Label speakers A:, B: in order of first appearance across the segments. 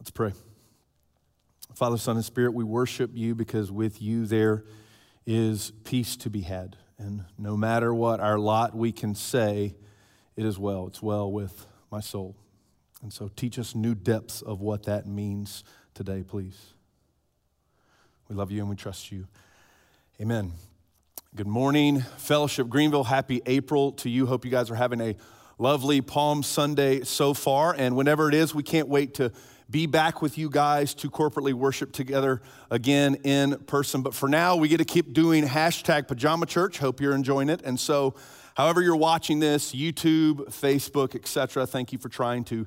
A: Let's pray. Father, Son, and Spirit, we worship you because with you there is peace to be had. And no matter what our lot, we can say, it is well. It's well with my soul. And so teach us new depths of what that means today, please. We love you and we trust you. Amen. Good morning, Fellowship Greenville. Happy April to you. Hope you guys are having a lovely Palm Sunday so far. And whenever it is, we can't wait to be back with you guys to corporately worship together again in person. But for now, we get to keep doing hashtag pajama church. Hope you're enjoying it. And so, however you're watching this, YouTube, Facebook, etc., thank you for trying to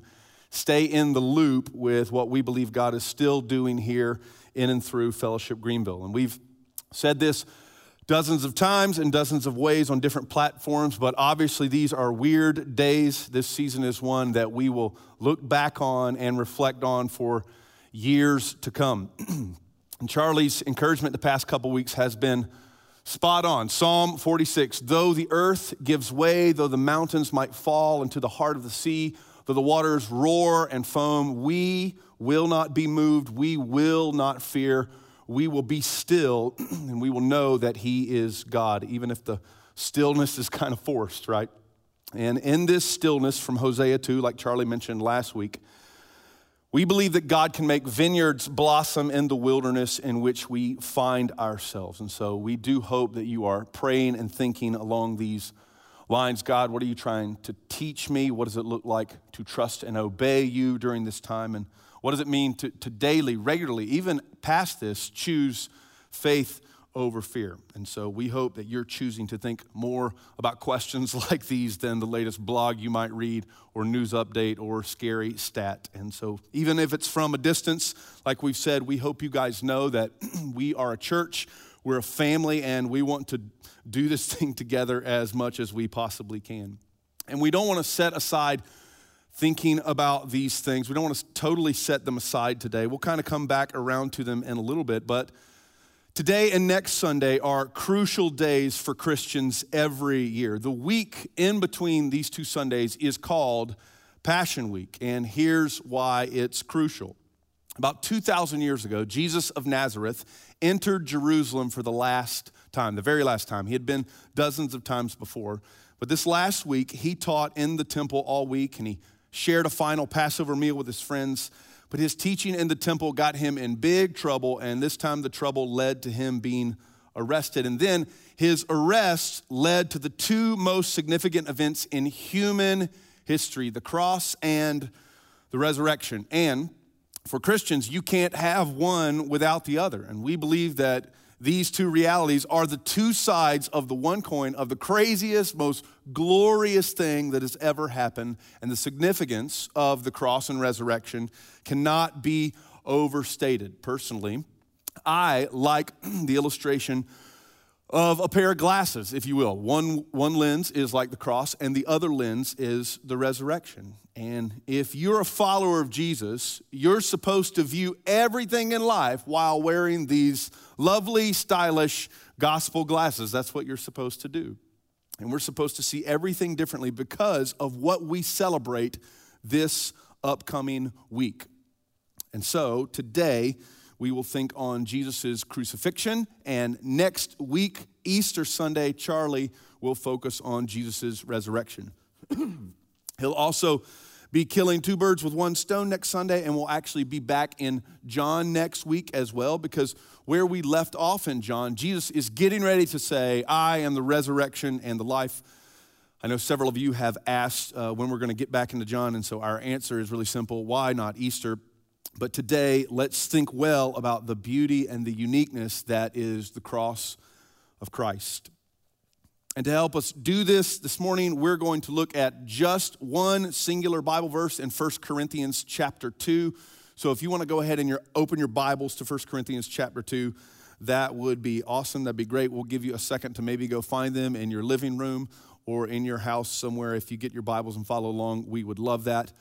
A: stay in the loop with what we believe God is still doing here in and through Fellowship Greenville. And we've said this dozens of times in dozens of ways on different platforms, but obviously these are weird days. This season is one that we will look back on and reflect on for years to come. and Charlie's encouragement the past couple weeks has been spot on. Psalm 46 Though the earth gives way, though the mountains might fall into the heart of the sea, though the waters roar and foam, we will not be moved, we will not fear we will be still and we will know that He is God, even if the stillness is kind of forced, right? And in this stillness from Hosea 2, like Charlie mentioned last week, we believe that God can make vineyards blossom in the wilderness in which we find ourselves. And so we do hope that you are praying and thinking along these lines God, what are you trying to teach me? What does it look like to trust and obey you during this time? And what does it mean to, to daily, regularly, even past this, choose faith over fear? And so we hope that you're choosing to think more about questions like these than the latest blog you might read or news update or scary stat. And so, even if it's from a distance, like we've said, we hope you guys know that we are a church, we're a family, and we want to do this thing together as much as we possibly can. And we don't want to set aside thinking about these things. We don't want to totally set them aside today. We'll kind of come back around to them in a little bit, but today and next Sunday are crucial days for Christians every year. The week in between these two Sundays is called Passion Week, and here's why it's crucial. About 2,000 years ago, Jesus of Nazareth entered Jerusalem for the last time, the very last time. He had been dozens of times before. But this last week, he taught in the temple all week and he shared a final Passover meal with his friends, but his teaching in the temple got him in big trouble, and this time the trouble led to him being arrested. And then his arrest led to the two most significant events in human history the cross and the resurrection. And for Christians, you can't have one without the other. And we believe that these two realities are the two sides of the one coin of the craziest, most glorious thing that has ever happened. And the significance of the cross and resurrection cannot be overstated. Personally, I like the illustration of a pair of glasses, if you will. One, one lens is like the cross, and the other lens is the resurrection. And if you're a follower of Jesus, you're supposed to view everything in life while wearing these lovely, stylish gospel glasses. That's what you're supposed to do. And we're supposed to see everything differently because of what we celebrate this upcoming week. And so today, we will think on Jesus' crucifixion. And next week, Easter Sunday, Charlie will focus on Jesus' resurrection. He'll also be killing two birds with one stone next Sunday, and we'll actually be back in John next week as well, because where we left off in John, Jesus is getting ready to say, I am the resurrection and the life. I know several of you have asked uh, when we're going to get back into John, and so our answer is really simple why not Easter? But today, let's think well about the beauty and the uniqueness that is the cross of Christ. And to help us do this this morning, we're going to look at just one singular Bible verse in 1 Corinthians chapter 2. So if you want to go ahead and your, open your Bibles to 1 Corinthians chapter 2, that would be awesome. That'd be great. We'll give you a second to maybe go find them in your living room or in your house somewhere. If you get your Bibles and follow along, we would love that.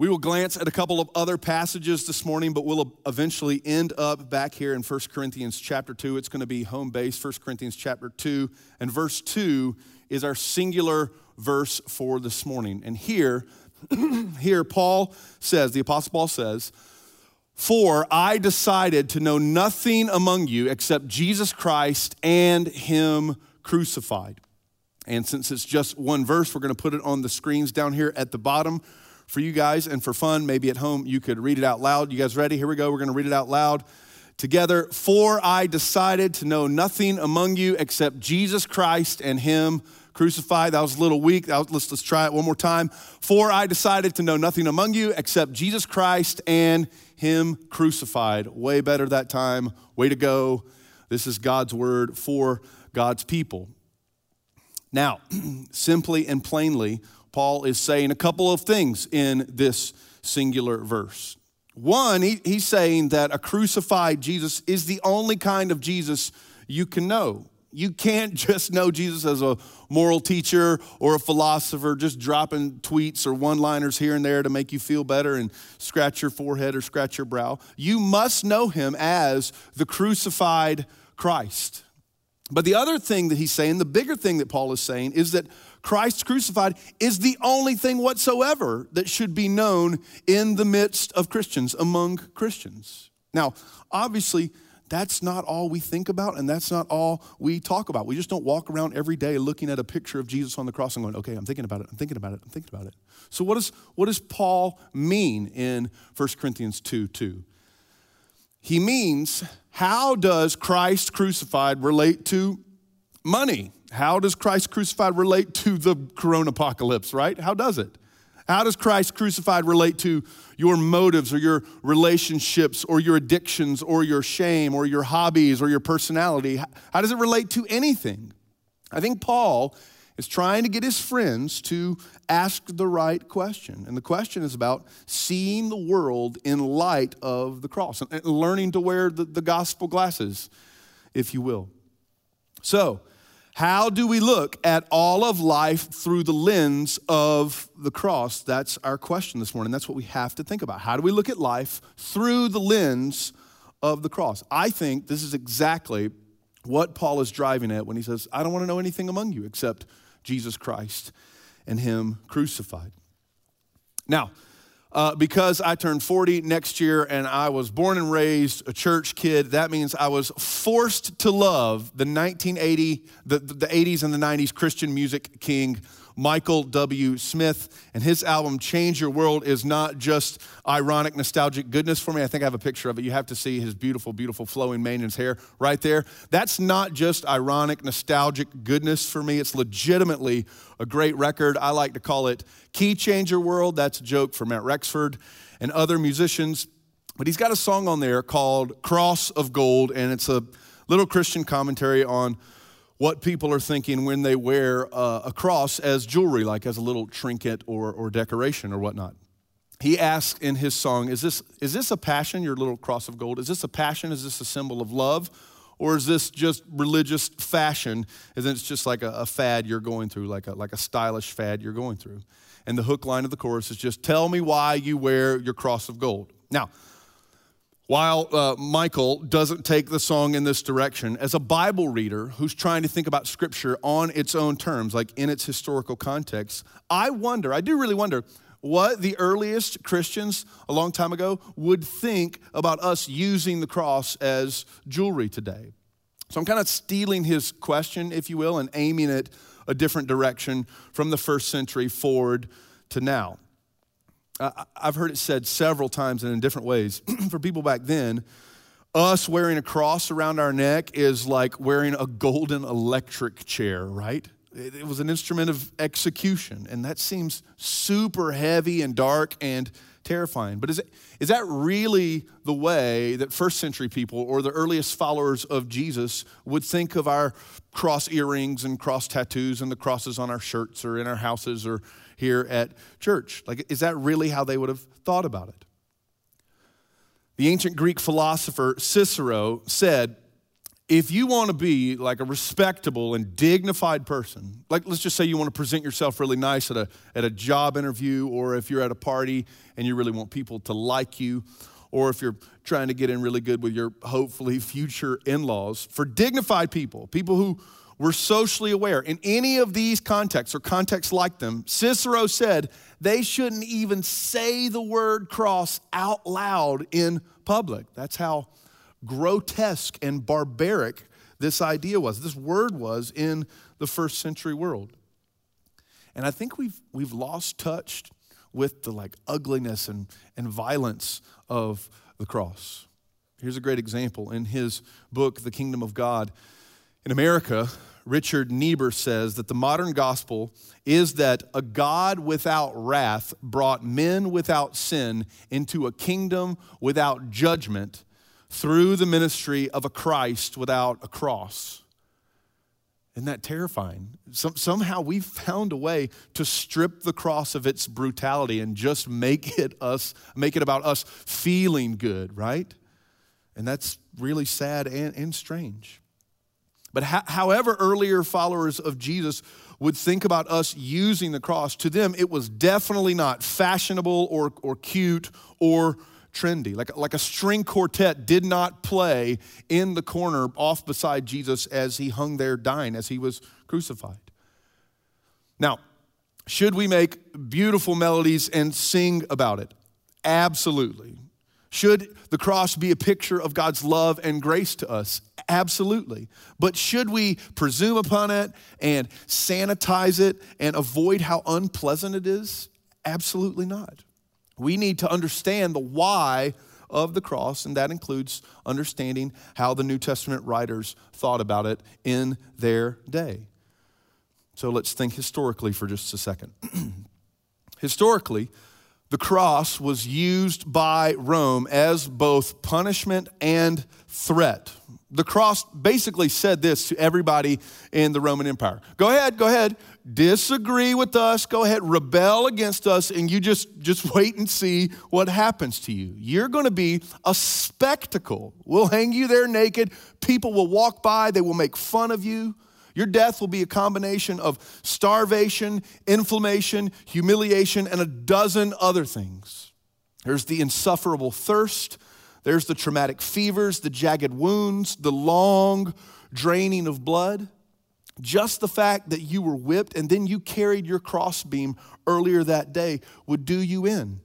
A: We will glance at a couple of other passages this morning, but we'll eventually end up back here in 1 Corinthians chapter 2. It's going to be home base, 1 Corinthians chapter 2. And verse 2 is our singular verse for this morning. And here, here Paul says, the Apostle Paul says, For I decided to know nothing among you except Jesus Christ and Him crucified. And since it's just one verse, we're going to put it on the screens down here at the bottom for you guys. And for fun, maybe at home, you could read it out loud. You guys ready? Here we go. We're going to read it out loud together. For I decided to know nothing among you except Jesus Christ and Him crucified. That was a little weak. Was, let's, let's try it one more time. For I decided to know nothing among you except Jesus Christ and him crucified. Way better that time. Way to go. This is God's word for God's people. Now, simply and plainly, Paul is saying a couple of things in this singular verse. One, he, he's saying that a crucified Jesus is the only kind of Jesus you can know. You can't just know Jesus as a moral teacher or a philosopher, just dropping tweets or one liners here and there to make you feel better and scratch your forehead or scratch your brow. You must know him as the crucified Christ. But the other thing that he's saying, the bigger thing that Paul is saying, is that Christ crucified is the only thing whatsoever that should be known in the midst of Christians, among Christians. Now, obviously, that's not all we think about and that's not all we talk about. We just don't walk around every day looking at a picture of Jesus on the cross and going, okay, I'm thinking about it, I'm thinking about it, I'm thinking about it. So, what, is, what does Paul mean in 1 Corinthians 2 2? He means, how does Christ crucified relate to money? How does Christ crucified relate to the corona apocalypse, right? How does it? How does Christ crucified relate to your motives or your relationships or your addictions or your shame or your hobbies or your personality? How does it relate to anything? I think Paul is trying to get his friends to ask the right question. And the question is about seeing the world in light of the cross and learning to wear the, the gospel glasses, if you will. So, how do we look at all of life through the lens of the cross? That's our question this morning. That's what we have to think about. How do we look at life through the lens of the cross? I think this is exactly what Paul is driving at when he says, I don't want to know anything among you except Jesus Christ and Him crucified. Now, uh, because I turned 40 next year and I was born and raised a church kid. That means I was forced to love the 1980, the, the 80s and the 90s Christian music king Michael W. Smith, and his album Change Your World is not just ironic, nostalgic goodness for me. I think I have a picture of it. You have to see his beautiful, beautiful flowing mane and his hair right there. That's not just ironic, nostalgic goodness for me. It's legitimately a great record. I like to call it Key Changer World. That's a joke for Matt Rexford and other musicians. But he's got a song on there called Cross of Gold, and it's a little Christian commentary on what people are thinking when they wear uh, a cross as jewelry, like as a little trinket or, or decoration or whatnot. He asks in his song, is this, is this a passion, your little cross of gold? Is this a passion? Is this a symbol of love? Or is this just religious fashion? And then it's just like a, a fad you're going through, like a, like a stylish fad you're going through. And the hook line of the chorus is just, tell me why you wear your cross of gold. Now, while uh, Michael doesn't take the song in this direction, as a Bible reader who's trying to think about Scripture on its own terms, like in its historical context, I wonder, I do really wonder, what the earliest Christians a long time ago would think about us using the cross as jewelry today. So I'm kind of stealing his question, if you will, and aiming it a different direction from the first century forward to now. I've heard it said several times and in different ways. For people back then, us wearing a cross around our neck is like wearing a golden electric chair, right? It was an instrument of execution, and that seems super heavy and dark and terrifying. But is, it, is that really the way that first century people or the earliest followers of Jesus would think of our cross earrings and cross tattoos and the crosses on our shirts or in our houses or here at church? Like, is that really how they would have thought about it? The ancient Greek philosopher Cicero said, if you want to be like a respectable and dignified person, like let's just say you want to present yourself really nice at a, at a job interview, or if you're at a party and you really want people to like you, or if you're trying to get in really good with your hopefully future in laws, for dignified people, people who were socially aware. In any of these contexts or contexts like them, Cicero said they shouldn't even say the word cross out loud in public. That's how grotesque and barbaric this idea was, this word was in the first century world. And I think we've, we've lost touch with the like ugliness and, and violence of the cross. Here's a great example. In his book, The Kingdom of God, in America, Richard Niebuhr says that the modern gospel is that a God without wrath brought men without sin into a kingdom without judgment through the ministry of a Christ without a cross. Isn't that terrifying? Some, somehow we've found a way to strip the cross of its brutality and just make it us, make it about us feeling good, right? And that's really sad and, and strange. But ho- however, earlier followers of Jesus would think about us using the cross, to them it was definitely not fashionable or, or cute or trendy. Like, like a string quartet did not play in the corner off beside Jesus as he hung there dying, as he was crucified. Now, should we make beautiful melodies and sing about it? Absolutely. Should the cross be a picture of God's love and grace to us? Absolutely. But should we presume upon it and sanitize it and avoid how unpleasant it is? Absolutely not. We need to understand the why of the cross, and that includes understanding how the New Testament writers thought about it in their day. So let's think historically for just a second. historically, the cross was used by Rome as both punishment and threat. The cross basically said this to everybody in the Roman Empire Go ahead, go ahead, disagree with us, go ahead, rebel against us, and you just, just wait and see what happens to you. You're going to be a spectacle. We'll hang you there naked. People will walk by, they will make fun of you. Your death will be a combination of starvation, inflammation, humiliation, and a dozen other things. There's the insufferable thirst, there's the traumatic fevers, the jagged wounds, the long draining of blood. Just the fact that you were whipped and then you carried your crossbeam earlier that day would do you in.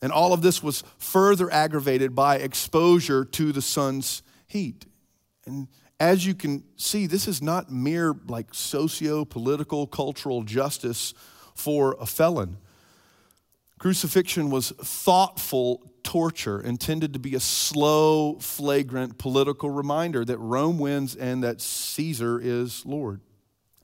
A: And all of this was further aggravated by exposure to the sun's heat. And as you can see, this is not mere like socio political, cultural justice for a felon. Crucifixion was thoughtful torture intended to be a slow, flagrant political reminder that Rome wins and that Caesar is Lord.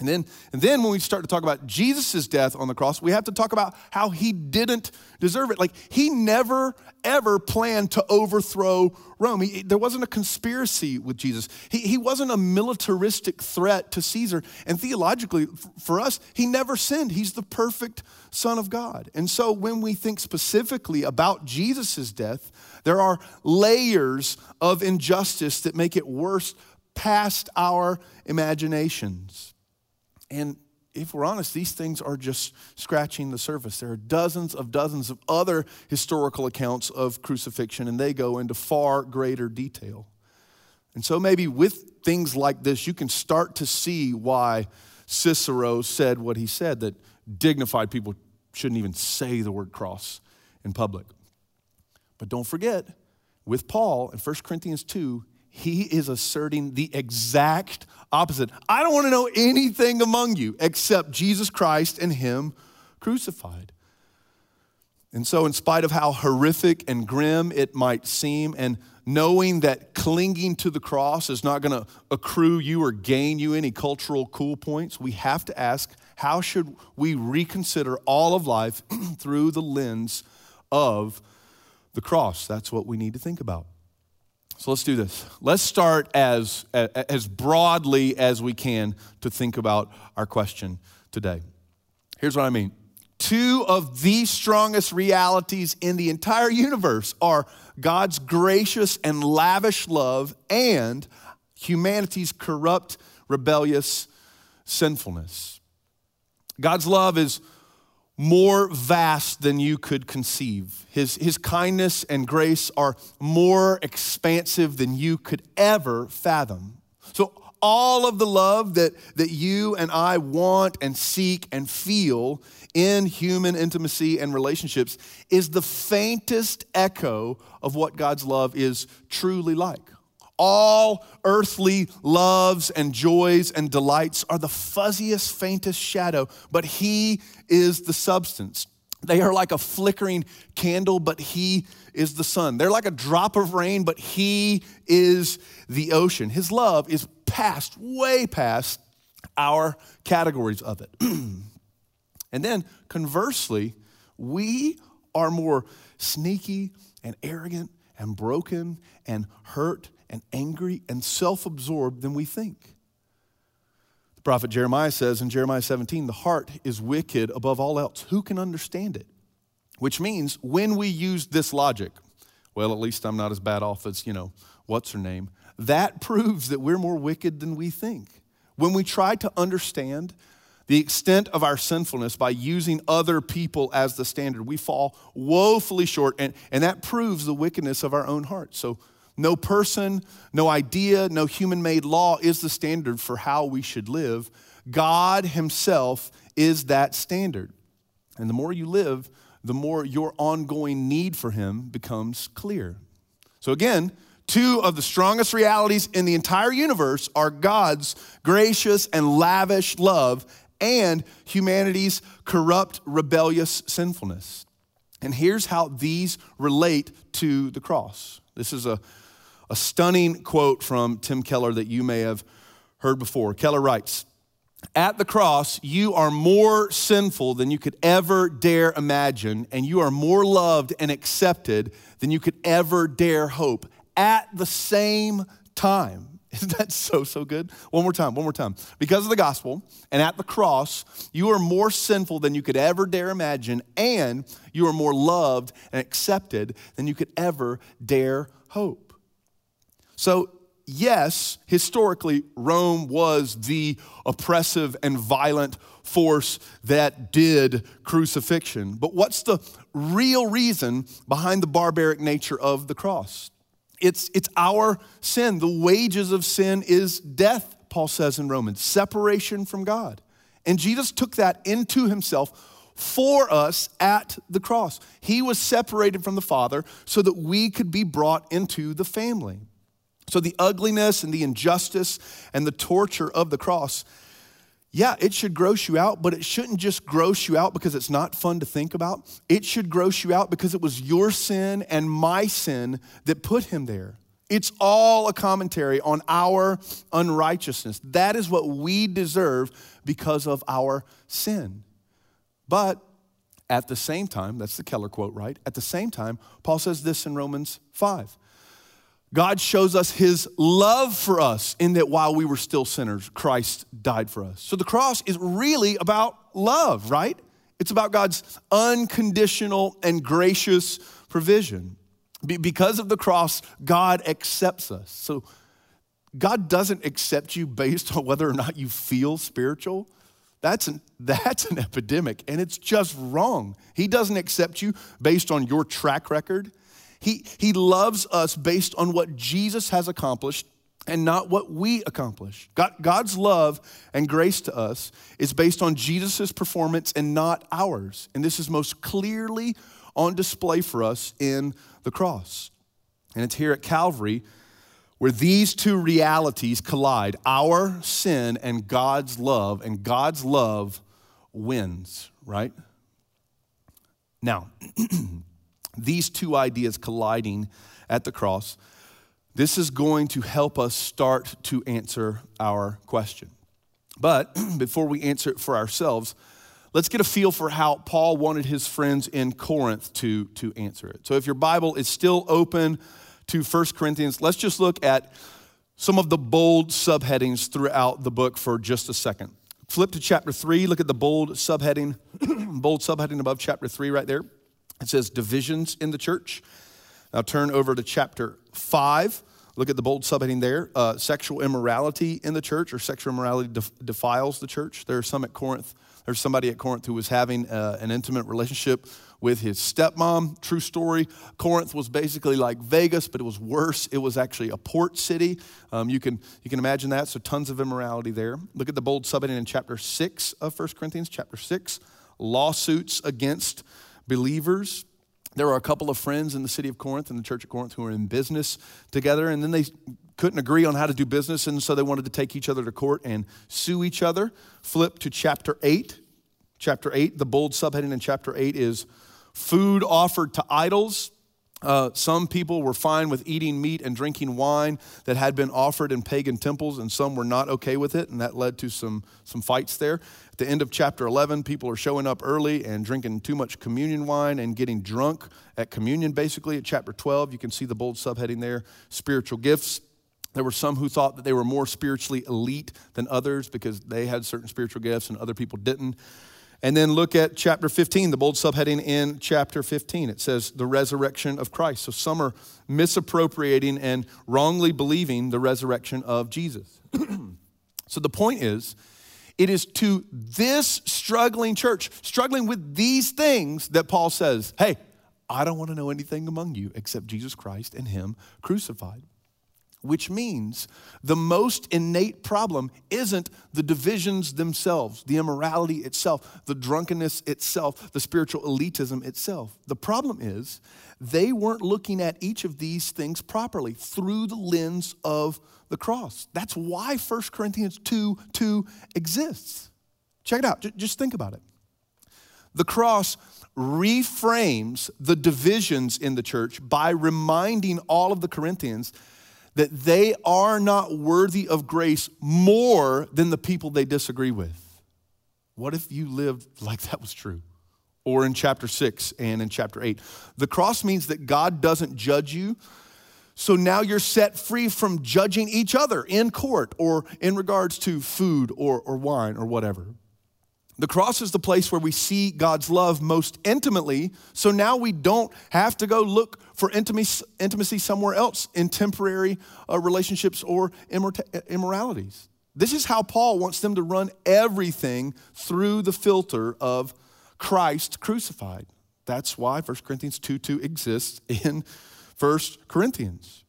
A: And then, and then when we start to talk about Jesus' death on the cross, we have to talk about how he didn't deserve it. Like he never, ever planned to overthrow Rome. He, there wasn't a conspiracy with Jesus. He, he wasn't a militaristic threat to Caesar. And theologically, for us, he never sinned. He's the perfect Son of God. And so when we think specifically about Jesus' death, there are layers of injustice that make it worse past our imaginations. And if we're honest, these things are just scratching the surface. There are dozens of dozens of other historical accounts of crucifixion, and they go into far greater detail. And so, maybe with things like this, you can start to see why Cicero said what he said that dignified people shouldn't even say the word cross in public. But don't forget, with Paul in 1 Corinthians 2, he is asserting the exact opposite. I don't want to know anything among you except Jesus Christ and Him crucified. And so, in spite of how horrific and grim it might seem, and knowing that clinging to the cross is not going to accrue you or gain you any cultural cool points, we have to ask how should we reconsider all of life through the lens of the cross? That's what we need to think about. So let's do this. Let's start as, as broadly as we can to think about our question today. Here's what I mean two of the strongest realities in the entire universe are God's gracious and lavish love and humanity's corrupt, rebellious sinfulness. God's love is more vast than you could conceive. His, his kindness and grace are more expansive than you could ever fathom. So, all of the love that, that you and I want and seek and feel in human intimacy and relationships is the faintest echo of what God's love is truly like. All earthly loves and joys and delights are the fuzziest, faintest shadow, but He is the substance. They are like a flickering candle, but He is the sun. They're like a drop of rain, but He is the ocean. His love is past, way past our categories of it. and then conversely, we are more sneaky and arrogant and broken and hurt and angry and self absorbed than we think. The prophet Jeremiah says in Jeremiah 17, the heart is wicked above all else. Who can understand it? Which means when we use this logic, well, at least I'm not as bad off as, you know, what's her name, that proves that we're more wicked than we think. When we try to understand the extent of our sinfulness by using other people as the standard, we fall woefully short, and, and that proves the wickedness of our own hearts. So, no person, no idea, no human made law is the standard for how we should live. God Himself is that standard. And the more you live, the more your ongoing need for Him becomes clear. So, again, two of the strongest realities in the entire universe are God's gracious and lavish love and humanity's corrupt, rebellious sinfulness. And here's how these relate to the cross. This is a, a stunning quote from Tim Keller that you may have heard before. Keller writes, at the cross, you are more sinful than you could ever dare imagine, and you are more loved and accepted than you could ever dare hope at the same time. Isn't that so, so good? One more time, one more time. Because of the gospel and at the cross, you are more sinful than you could ever dare imagine, and you are more loved and accepted than you could ever dare hope. So, yes, historically, Rome was the oppressive and violent force that did crucifixion. But what's the real reason behind the barbaric nature of the cross? It's, it's our sin. The wages of sin is death, Paul says in Romans, separation from God. And Jesus took that into himself for us at the cross. He was separated from the Father so that we could be brought into the family. So the ugliness and the injustice and the torture of the cross yeah, it should gross you out, but it shouldn't just gross you out because it's not fun to think about. It should gross you out because it was your sin and my sin that put him there. It's all a commentary on our unrighteousness. That is what we deserve because of our sin. But at the same time, that's the Keller quote, right? At the same time, Paul says this in Romans 5 God shows us his love for us in that while we were still sinners, Christ died for us. So the cross is really about love, right? It's about God's unconditional and gracious provision. Be- because of the cross, God accepts us. So God doesn't accept you based on whether or not you feel spiritual. That's an, that's an epidemic, and it's just wrong. He doesn't accept you based on your track record. He, he loves us based on what Jesus has accomplished and not what we accomplish. God, God's love and grace to us is based on Jesus' performance and not ours. And this is most clearly on display for us in the cross. And it's here at Calvary where these two realities collide our sin and God's love, and God's love wins, right? Now, these two ideas colliding at the cross, this is going to help us start to answer our question. But before we answer it for ourselves, let's get a feel for how Paul wanted his friends in Corinth to, to answer it. So if your Bible is still open to 1 Corinthians, let's just look at some of the bold subheadings throughout the book for just a second. Flip to chapter 3, look at the bold subheading, bold subheading above chapter 3 right there. It says divisions in the church. Now turn over to chapter 5. Look at the bold subheading there uh, sexual immorality in the church, or sexual immorality def- defiles the church. There are some at Corinth. There's somebody at Corinth who was having uh, an intimate relationship with his stepmom. True story. Corinth was basically like Vegas, but it was worse. It was actually a port city. Um, you, can, you can imagine that. So tons of immorality there. Look at the bold subheading in chapter 6 of 1 Corinthians, chapter 6 lawsuits against believers. There were a couple of friends in the city of Corinth, in the church of Corinth, who were in business together, and then they couldn't agree on how to do business, and so they wanted to take each other to court and sue each other. Flip to chapter 8. Chapter 8, the bold subheading in chapter 8 is food offered to idols. Uh, some people were fine with eating meat and drinking wine that had been offered in pagan temples, and some were not okay with it, and that led to some, some fights there. The end of chapter 11, people are showing up early and drinking too much communion wine and getting drunk at communion, basically. At chapter 12, you can see the bold subheading there spiritual gifts. There were some who thought that they were more spiritually elite than others because they had certain spiritual gifts and other people didn't. And then look at chapter 15, the bold subheading in chapter 15. It says the resurrection of Christ. So some are misappropriating and wrongly believing the resurrection of Jesus. so the point is, it is to this struggling church, struggling with these things, that Paul says, Hey, I don't want to know anything among you except Jesus Christ and Him crucified which means the most innate problem isn't the divisions themselves, the immorality itself, the drunkenness itself, the spiritual elitism itself. The problem is they weren't looking at each of these things properly through the lens of the cross. That's why 1 Corinthians 2 2 exists. Check it out, just think about it. The cross reframes the divisions in the church by reminding all of the Corinthians that they are not worthy of grace more than the people they disagree with. What if you lived like that was true? Or in chapter 6 and in chapter 8. The cross means that God doesn't judge you. So now you're set free from judging each other in court or in regards to food or, or wine or whatever. The cross is the place where we see God's love most intimately. So now we don't have to go look for intimacy somewhere else in temporary uh, relationships or immoralities. This is how Paul wants them to run everything through the filter of Christ crucified. That's why 1 Corinthians 2 2 exists in 1 Corinthians.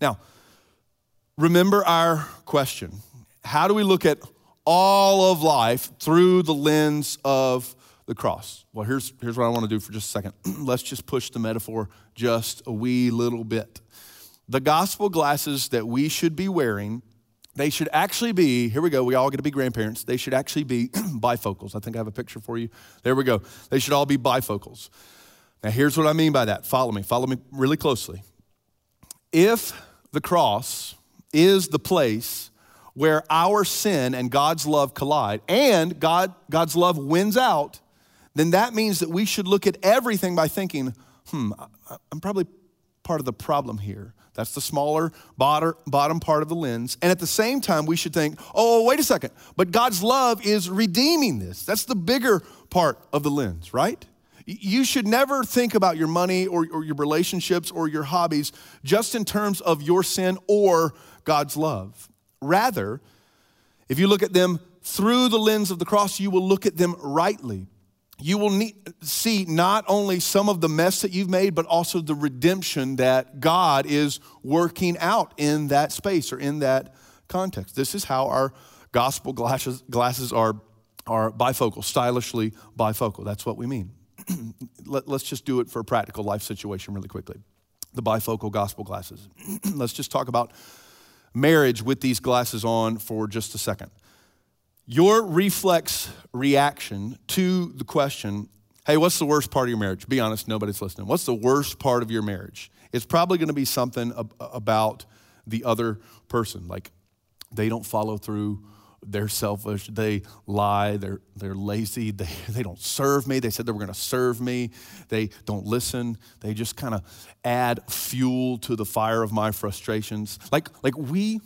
A: Now, remember our question. How do we look at all of life through the lens of the cross. Well, here's, here's what I want to do for just a second. Let's just push the metaphor just a wee little bit. The gospel glasses that we should be wearing, they should actually be, here we go, we all get to be grandparents. They should actually be bifocals. I think I have a picture for you. There we go. They should all be bifocals. Now, here's what I mean by that. Follow me, follow me really closely. If the cross is the place where our sin and God's love collide and God, God's love wins out, then that means that we should look at everything by thinking, hmm, I'm probably part of the problem here. That's the smaller bottom part of the lens. And at the same time, we should think, oh, wait a second, but God's love is redeeming this. That's the bigger part of the lens, right? You should never think about your money or, or your relationships or your hobbies just in terms of your sin or God's love. Rather, if you look at them through the lens of the cross, you will look at them rightly. You will need, see not only some of the mess that you've made, but also the redemption that God is working out in that space or in that context. This is how our gospel glasses, glasses are, are bifocal, stylishly bifocal. That's what we mean. Let, us just do it for a practical life situation really quickly. The bifocal gospel glasses. let's just talk about marriage with these glasses on for just a second. Your reflex reaction to the question, hey, what's the worst part of your marriage? Be honest, nobody's listening. What's the worst part of your marriage? It's probably going to be something about the other person. Like they don't follow through they're selfish, they lie, they're, they're lazy, they, they don't serve me. They said they were going to serve me. They don't listen. They just kind of add fuel to the fire of my frustrations. Like, like we,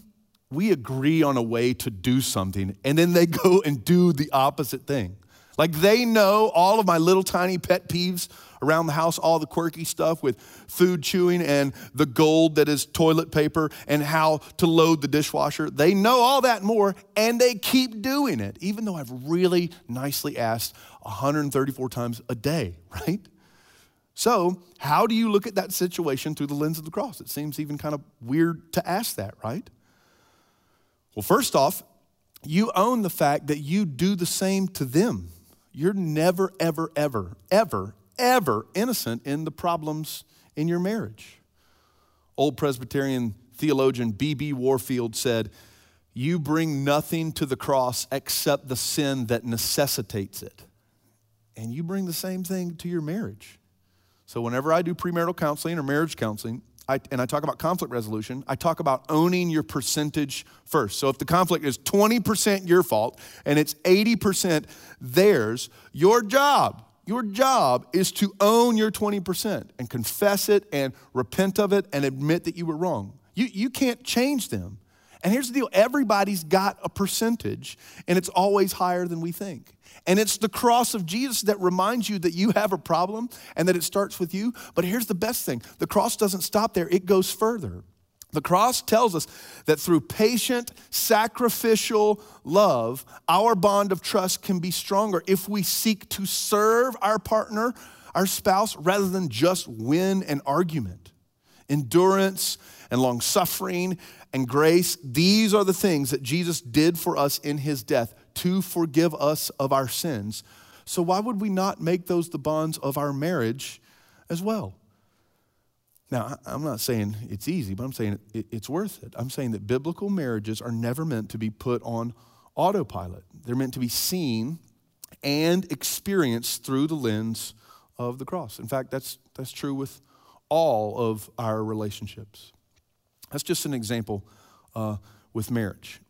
A: we agree on a way to do something, and then they go and do the opposite thing. Like they know all of my little tiny pet peeves around the house, all the quirky stuff with food chewing and the gold that is toilet paper and how to load the dishwasher. They know all that more and they keep doing it, even though I've really nicely asked 134 times a day, right? So, how do you look at that situation through the lens of the cross? It seems even kind of weird to ask that, right? Well, first off, you own the fact that you do the same to them. You're never, ever, ever, ever, ever innocent in the problems in your marriage. Old Presbyterian theologian B.B. Warfield said, You bring nothing to the cross except the sin that necessitates it. And you bring the same thing to your marriage. So, whenever I do premarital counseling or marriage counseling, I, and I talk about conflict resolution, I talk about owning your percentage first. So if the conflict is 20% your fault and it's 80% theirs, your job, your job is to own your 20% and confess it and repent of it and admit that you were wrong. You, you can't change them. And here's the deal everybody's got a percentage, and it's always higher than we think. And it's the cross of Jesus that reminds you that you have a problem and that it starts with you. But here's the best thing the cross doesn't stop there, it goes further. The cross tells us that through patient, sacrificial love, our bond of trust can be stronger if we seek to serve our partner, our spouse, rather than just win an argument. Endurance and long suffering and grace, these are the things that Jesus did for us in his death to forgive us of our sins. So, why would we not make those the bonds of our marriage as well? Now, I'm not saying it's easy, but I'm saying it's worth it. I'm saying that biblical marriages are never meant to be put on autopilot, they're meant to be seen and experienced through the lens of the cross. In fact, that's, that's true with all of our relationships. That's just an example uh, with marriage.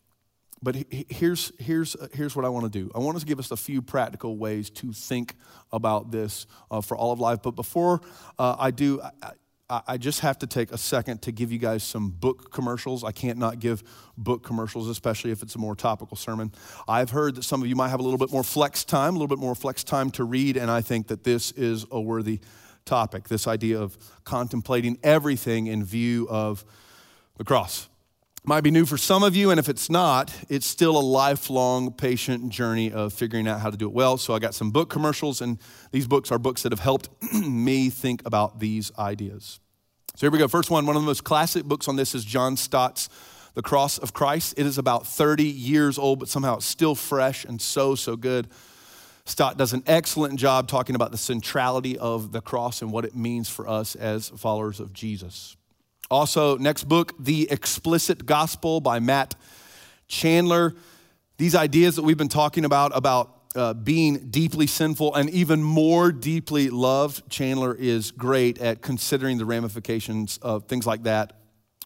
A: But here's, here's, uh, here's what I want to do. I want to give us a few practical ways to think about this uh, for all of life. But before uh, I do, I, I, just have to take a second to give you guys some book commercials. I can't not give book commercials, especially if it's a more topical sermon. I've heard that some of you might have a little bit more flex time, a little bit more flex time to read, and I think that this is a worthy topic this idea of contemplating everything in view of the cross might be new for some of you, and if it's not, it's still a lifelong patient journey of figuring out how to do it well. So I got some book commercials, and these books are books that have helped me think about these ideas. So here we go. First one, one of the most classic books on this is John Stott's The Cross of Christ. It is about 30 years old, but somehow it's still fresh and so, so good. Stott does an excellent job talking about the centrality of the cross and what it means for us as followers of Jesus. Also, next book, The Explicit Gospel by Matt Chandler. These ideas that we've been talking about, about uh, being deeply sinful and even more deeply loved, Chandler is great at considering the ramifications of things like that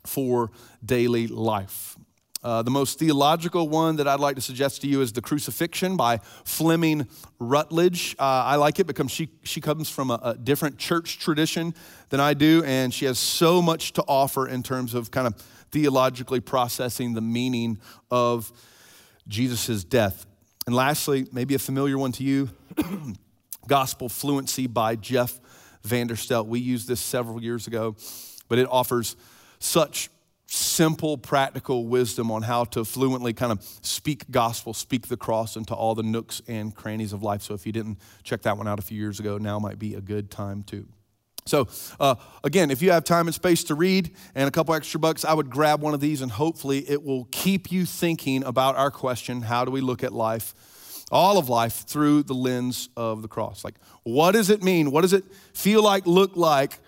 A: for daily life. Uh, the most theological one that I'd like to suggest to you is The Crucifixion by Fleming Rutledge. Uh, I like it because she, she comes from a, a, different church tradition than I do, and she has so much to offer in terms of kind of theologically processing the meaning of Jesus' death. And lastly, maybe a familiar one to you Gospel Fluency by Jeff Vanderstelt. We used this several years ago, but it offers such simple, practical wisdom on how to fluently kind of speak gospel, speak the cross into all the nooks and crannies of life. So if you didn't check that one out a few years ago, now might be a good time too. So, uh, again, if you have time and space to read and a couple extra bucks, I would grab one of these and hopefully it will keep you thinking about our question how do we look at life, all of life, through the lens of the cross? Like, what does it mean? What does it feel like, look like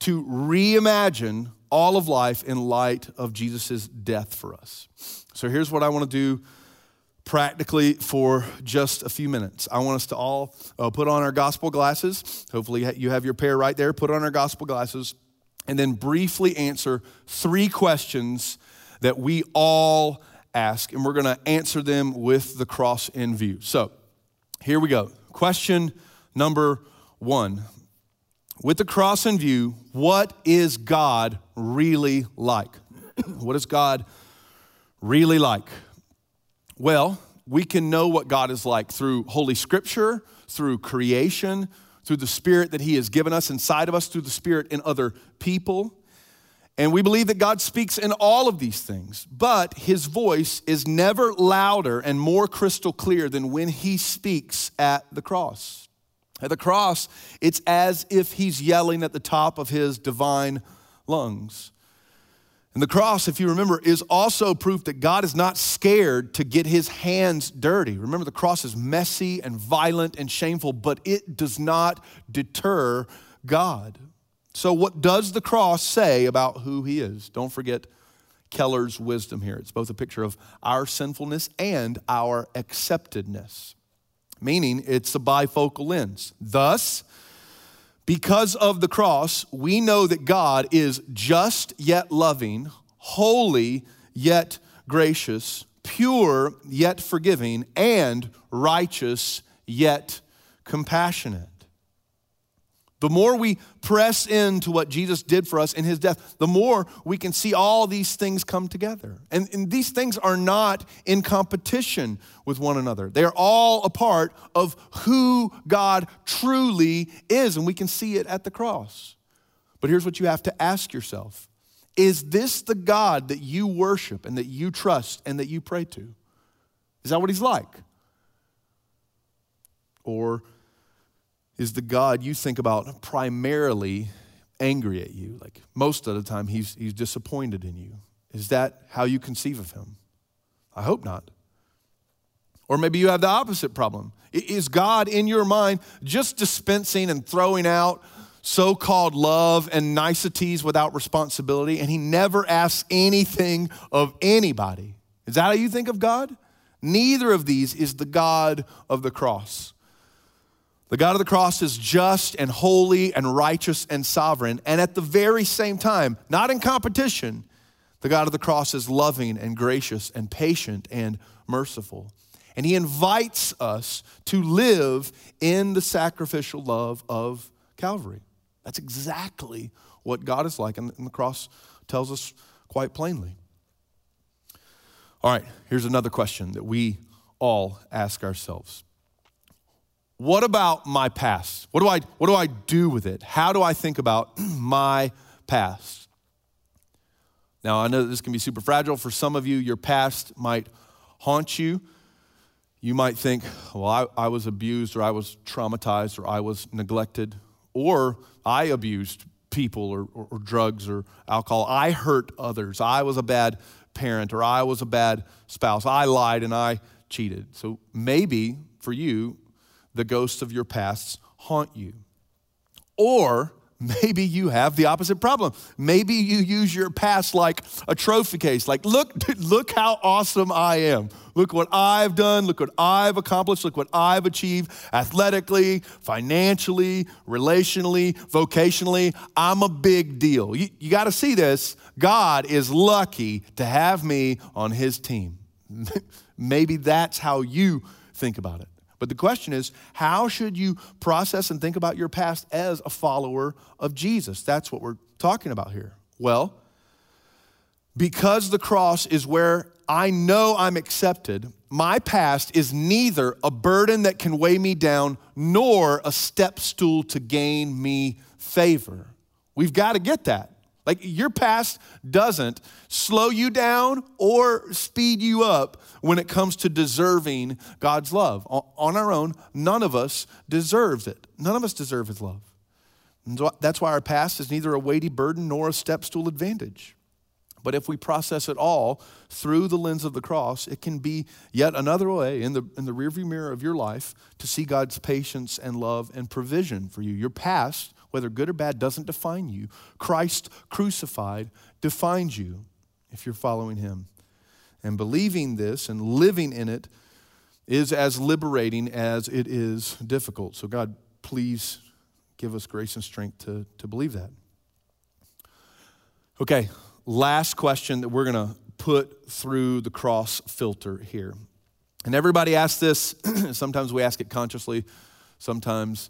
A: to reimagine all of life in light of Jesus' death for us. So here's what I want to do practically for just a few minutes. I want us to all uh, put on our gospel glasses. Hopefully, you have your pair right there. Put on our gospel glasses and then briefly answer three questions that we all ask. And we're going to answer them with the cross in view. So here we go. Question number one with the cross in view, what is God really like? what is God really like? Well, we can know what God is like through Holy Scripture, through creation, through the Spirit that He has given us inside of us, through the Spirit in other people. And we believe that God speaks in all of these things, but His voice is never louder and more crystal clear than when He speaks at the cross. At the cross, it's as if He's yelling at the top of His divine lungs. And the cross, if you remember, is also proof that God is not scared to get his hands dirty. Remember, the cross is messy and violent and shameful, but it does not deter God. So, what does the cross say about who he is? Don't forget Keller's wisdom here. It's both a picture of our sinfulness and our acceptedness, meaning it's a bifocal lens. Thus, because of the cross, we know that God is just yet loving, holy yet gracious, pure yet forgiving, and righteous yet compassionate. The more we press into what Jesus did for us in his death, the more we can see all these things come together. And, and, these things are not in competition with one another, they are all a part of who God truly is. And we can see it at the cross. But here's what you have to ask yourself Is this the God that you worship and that you trust and that you pray to? Is that what he's like? Or is the God you think about primarily angry at you? Like most of the time, he's, he's disappointed in you. Is that how you conceive of him? I hope not. Or maybe you have the opposite problem. Is God in your mind just dispensing and throwing out so called love and niceties without responsibility, and he never asks anything of anybody? Is that how you think of God? Neither of these is the God of the cross. The God of the cross is just and holy and righteous and sovereign. And at the very same time, not in competition, the God of the cross is loving and gracious and patient and merciful. And he invites us to live in the sacrificial love of Calvary. That's exactly what God is like, and the cross tells us quite plainly. All right, here's another question that we all ask ourselves what about my past? What do I, what do, I do with it? How do I think about my past? Now, I know this can be super fragile. For some of you, your past might haunt you. You might think, well, I, I was abused, or I was traumatized, or I was neglected, or I abused people, or, or, or drugs, or alcohol. I hurt others. I was a bad parent, or I was a bad spouse. I lied and I cheated. So maybe for you, the ghosts of your pasts haunt you. Or maybe you have the opposite problem. Maybe you use your past like a trophy case. Like, look, look how awesome I am. Look what I've done. Look what I've accomplished. Look what I've achieved athletically, financially, relationally, vocationally. I'm a big deal. You, you got to see this. God is lucky to have me on his team. Maybe that's how you think about it. But the question is, how should you process and think about your past as a follower of Jesus? That's what we're talking about here. Well, because the cross is where I know I'm accepted, my past is neither a burden that can weigh me down nor a step stool to gain me favor. We've got to get that. Like your past doesn't slow you down or speed you up when it comes to deserving God's love. On our own, none of us deserves it. None of us deserve his love. So that's why our past is neither a weighty burden nor a step stool advantage. But if we process it all through the lens of the cross, it can be yet another way in the, in the rearview mirror of your life to see God's patience and love and provision for you. Your past whether good or bad, doesn't define you. Christ crucified defines you if you're following him. And believing this and living in it is as liberating as it is difficult. So, God, please give us grace and strength to, to believe that. Okay, last question that we're going to put through the cross filter here. And everybody asks this. sometimes we ask it consciously, sometimes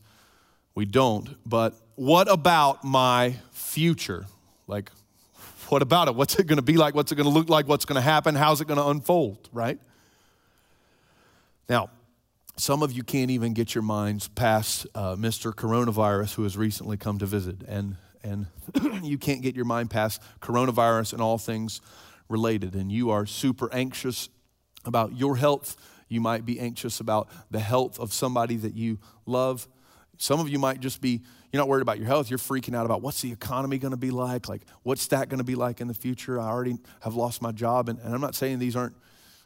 A: we don't. But what about my future? Like, what about it? What's it going to be like? What's it going to look like? What's going to happen? How's it going to unfold, right? Now, some of you can't even get your minds past uh, Mr. Coronavirus, who has recently come to visit, and and you can't get your mind past coronavirus and all things related, and you are super anxious about your health. You might be anxious about the health of somebody that you love. Some of you might just be, you're not worried about your health. You're freaking out about what's the economy going to be like? Like, what's that going to be like in the future? I already have lost my job. And, and I'm not saying these aren't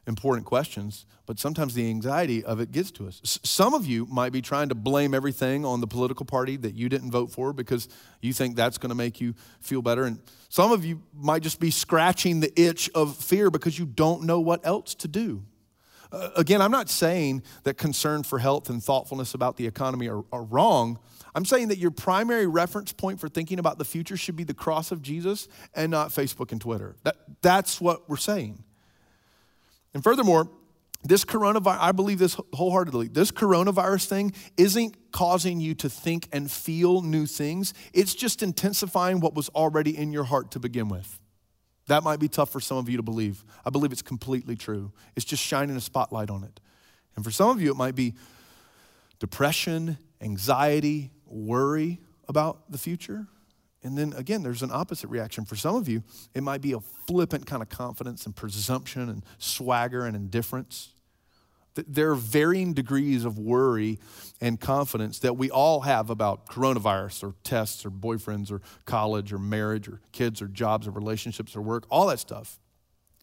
A: important questions, but sometimes the anxiety of it gets to us. S- some of you might be trying to blame everything on the political party that you didn't vote for because you think that's going to make you feel better. And some of you might just be scratching the itch of fear because you don't know what else to do. Uh, again, I'm not saying that concern for health and thoughtfulness about the economy are, are wrong. I'm saying that your primary reference point for thinking about the future should be the cross of Jesus and not Facebook and Twitter. That, that's what we're saying. And furthermore, this coronavirus, I believe this wholeheartedly, this coronavirus thing isn't causing you to think and feel new things. It's just intensifying what was already in your heart to begin with. That might be tough for some of you to believe. I believe it's completely true. It's just shining a spotlight on it. And for some of you, it might be depression, anxiety, worry about the future. And then again, there's an opposite reaction. For some of you, it might be a flippant kind of confidence and presumption and swagger and indifference. There are varying degrees of worry and confidence that we all have about coronavirus or tests or boyfriends or college or marriage or kids or jobs or relationships or work, all that stuff.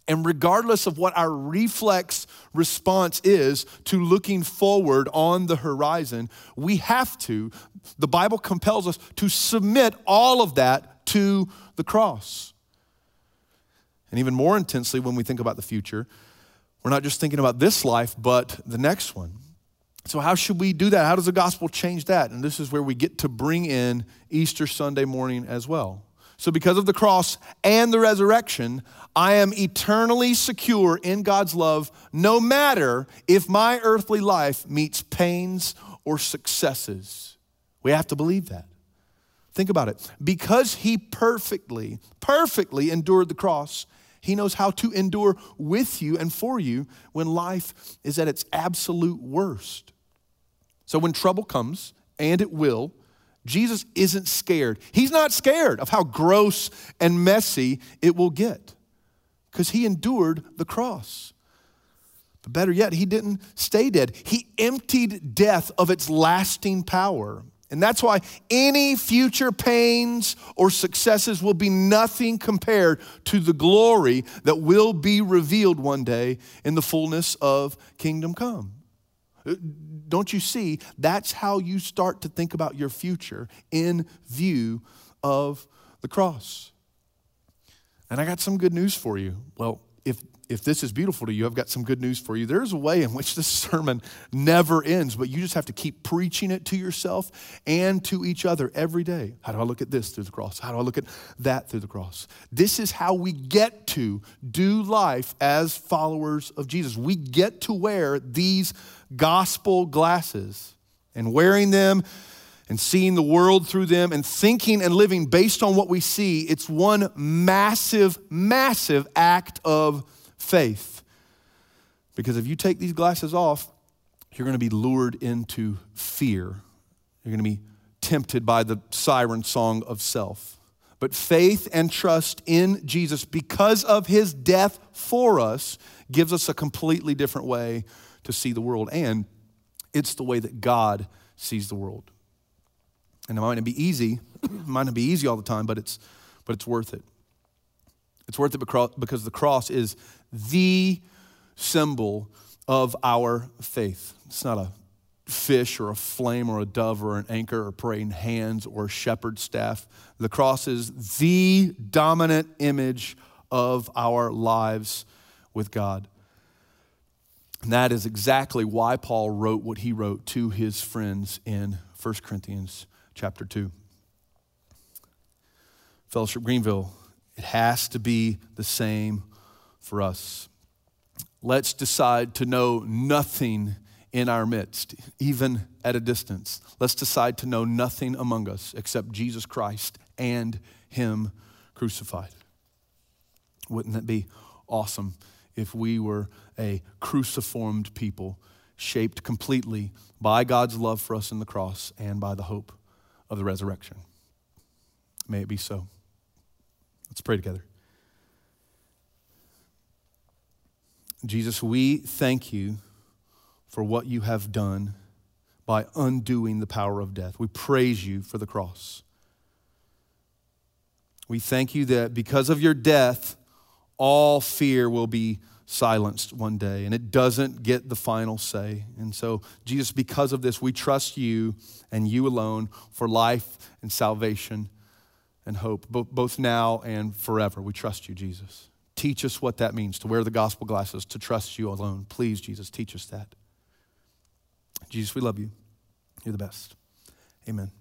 A: And regardless of what our reflex response is to looking forward on the horizon, we have to, the Bible compels us to submit all of that to the cross. And even more intensely, when we think about the future, we're not just thinking about this life, but the next one. So, how should we do that? How does the gospel change that? And this is where we get to bring in Easter Sunday morning as well. So, because of the cross and the resurrection, I am eternally secure in God's love, no matter if my earthly life meets pains or successes. We have to believe that. Think about it. Because he perfectly, perfectly endured the cross, he knows how to endure with you and for you when life is at its absolute worst. So when trouble comes, and it will, Jesus isn't scared. He's not scared of how gross and messy it will get because he endured the cross. But better yet, he didn't stay dead. He emptied death of its lasting power. And that's why any future pains or successes will be nothing compared to the glory that will be revealed one day in the fullness of kingdom come. Uh, don't you see? That's how you start to think about your future in view of the cross. And I got some good news for you. Well, if if this is beautiful to you, I've got some good news for you. There's a way in which this sermon never ends, but you just have to keep preaching it to yourself and to each other every day. How do I look at this through the cross? How do I look at that through the cross? This is how we get to do life as followers of Jesus. We get to wear these gospel glasses, and wearing them and seeing the world through them and thinking and living based on what we see, it's one massive, massive act of faith. Because if you take these glasses off, you're going to be lured into fear. You're going to be tempted by the siren song of self. But faith and trust in Jesus, because of his death for us, gives us a completely different way to see the world. And it's the way that God sees the world. And it might not be easy, it might not be easy all the time, but it's, but it's worth it. It's worth it because the cross is the symbol of our faith. It's not a fish or a flame or a dove or an anchor or praying hands or shepherd's staff. The cross is the dominant image of our lives with God. And that is exactly why Paul wrote what he wrote to his friends in 1 Corinthians chapter 2. Fellowship Greenville, it has to be the same for us. Let's decide to know nothing in our midst, even at a distance. Let's decide to know nothing among us except Jesus Christ and Him crucified. Wouldn't that be awesome if we were a cruciformed people shaped completely by God's love for us in the cross and by the hope of the resurrection. May it be so. Let's pray together. Jesus, we thank you for what you have done by undoing the power of death. We praise you for the cross. We thank you that because of your death, all fear will be silenced one day, and it doesn't get the final say. And so, Jesus, because of this, we trust you and you alone for life and salvation and hope, both now and forever. We trust you, Jesus. Teach us what that means to wear the gospel glasses, to trust you alone. Please, Jesus, teach us that. Jesus, we love you. You're the best. Amen.